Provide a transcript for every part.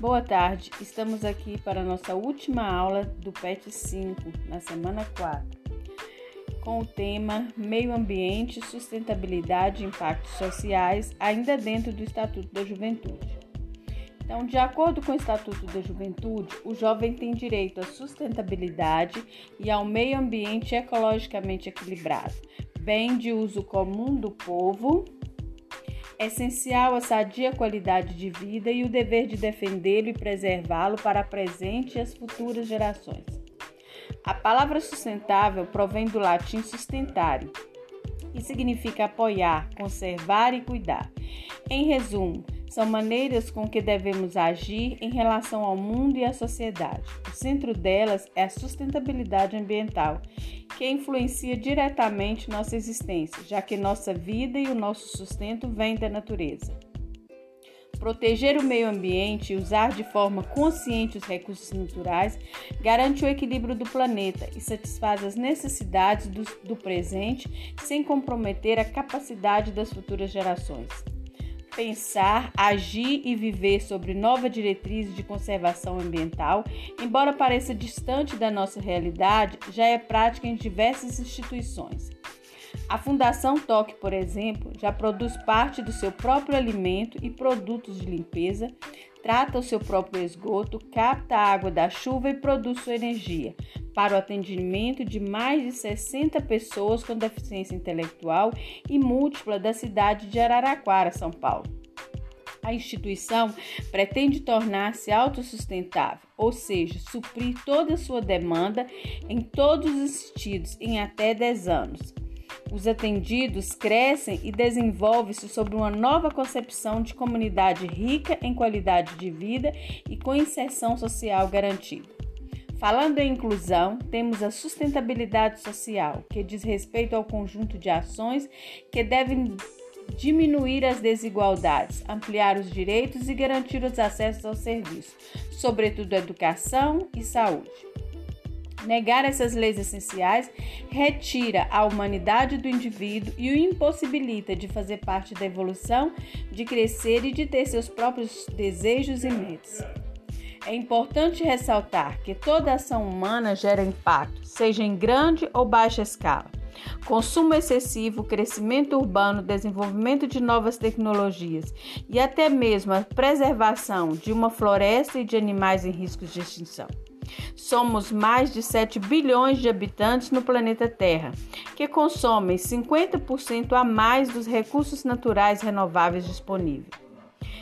Boa tarde, estamos aqui para a nossa última aula do PET 5, na semana 4, com o tema Meio Ambiente, Sustentabilidade e Impactos Sociais, ainda dentro do Estatuto da Juventude. Então, de acordo com o Estatuto da Juventude, o jovem tem direito à sustentabilidade e ao meio ambiente ecologicamente equilibrado, bem de uso comum do povo essencial a sadia qualidade de vida e o dever de defendê-lo e preservá-lo para a presente e as futuras gerações. A palavra sustentável provém do latim sustentare, e significa apoiar, conservar e cuidar. Em resumo, são maneiras com que devemos agir em relação ao mundo e à sociedade. O centro delas é a sustentabilidade ambiental, que influencia diretamente nossa existência, já que nossa vida e o nosso sustento vêm da natureza. Proteger o meio ambiente e usar de forma consciente os recursos naturais garante o equilíbrio do planeta e satisfaz as necessidades do, do presente sem comprometer a capacidade das futuras gerações pensar, agir e viver sobre nova diretriz de conservação ambiental, embora pareça distante da nossa realidade, já é prática em diversas instituições. A Fundação Toque, por exemplo, já produz parte do seu próprio alimento e produtos de limpeza, trata o seu próprio esgoto, capta a água da chuva e produz sua energia para o atendimento de mais de 60 pessoas com deficiência intelectual e múltipla da cidade de Araraquara, São Paulo. A instituição pretende tornar-se autossustentável, ou seja, suprir toda a sua demanda em todos os sentidos em até 10 anos os atendidos crescem e desenvolvem-se sob uma nova concepção de comunidade rica em qualidade de vida e com inserção social garantida. Falando em inclusão, temos a sustentabilidade social, que diz respeito ao conjunto de ações que devem diminuir as desigualdades, ampliar os direitos e garantir os acessos aos serviços, sobretudo educação e saúde. Negar essas leis essenciais retira a humanidade do indivíduo e o impossibilita de fazer parte da evolução, de crescer e de ter seus próprios desejos e metas. É importante ressaltar que toda ação humana gera impacto, seja em grande ou baixa escala. Consumo excessivo, crescimento urbano, desenvolvimento de novas tecnologias e até mesmo a preservação de uma floresta e de animais em risco de extinção. Somos mais de 7 bilhões de habitantes no planeta Terra, que consomem 50% a mais dos recursos naturais renováveis disponíveis.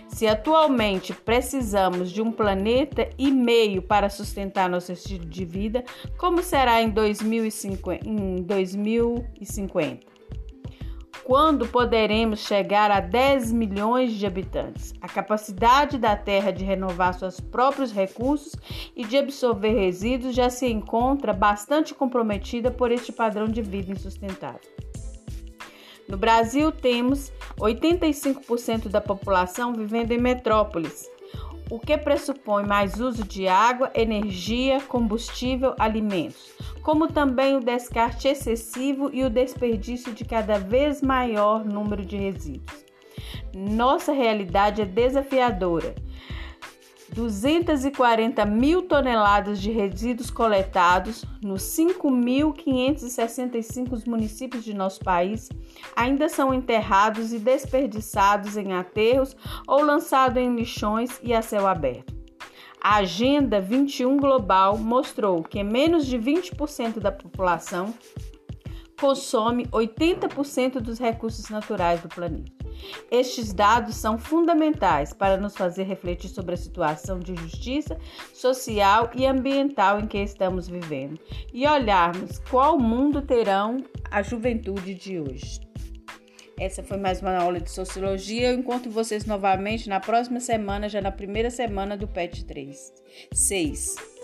Se atualmente precisamos de um planeta e meio para sustentar nosso estilo de vida, como será em 2050? Em 2050? Quando poderemos chegar a 10 milhões de habitantes. A capacidade da Terra de renovar seus próprios recursos e de absorver resíduos já se encontra bastante comprometida por este padrão de vida insustentável. No Brasil, temos 85% da população vivendo em metrópoles, o que pressupõe mais uso de água, energia, combustível, alimentos, como também o descarte excessivo e o desperdício de cada vez maior número de resíduos. Nossa realidade é desafiadora 240 mil toneladas de resíduos coletados nos 5.565 municípios de nosso país ainda são enterrados e desperdiçados em aterros ou lançados em lixões e a céu aberto. A Agenda 21 Global mostrou que menos de 20% da população consome 80% dos recursos naturais do planeta. Estes dados são fundamentais para nos fazer refletir sobre a situação de justiça social e ambiental em que estamos vivendo e olharmos qual mundo terão a juventude de hoje. Essa foi mais uma aula de sociologia. Eu encontro vocês novamente na próxima semana, já na primeira semana do PET 3. 6.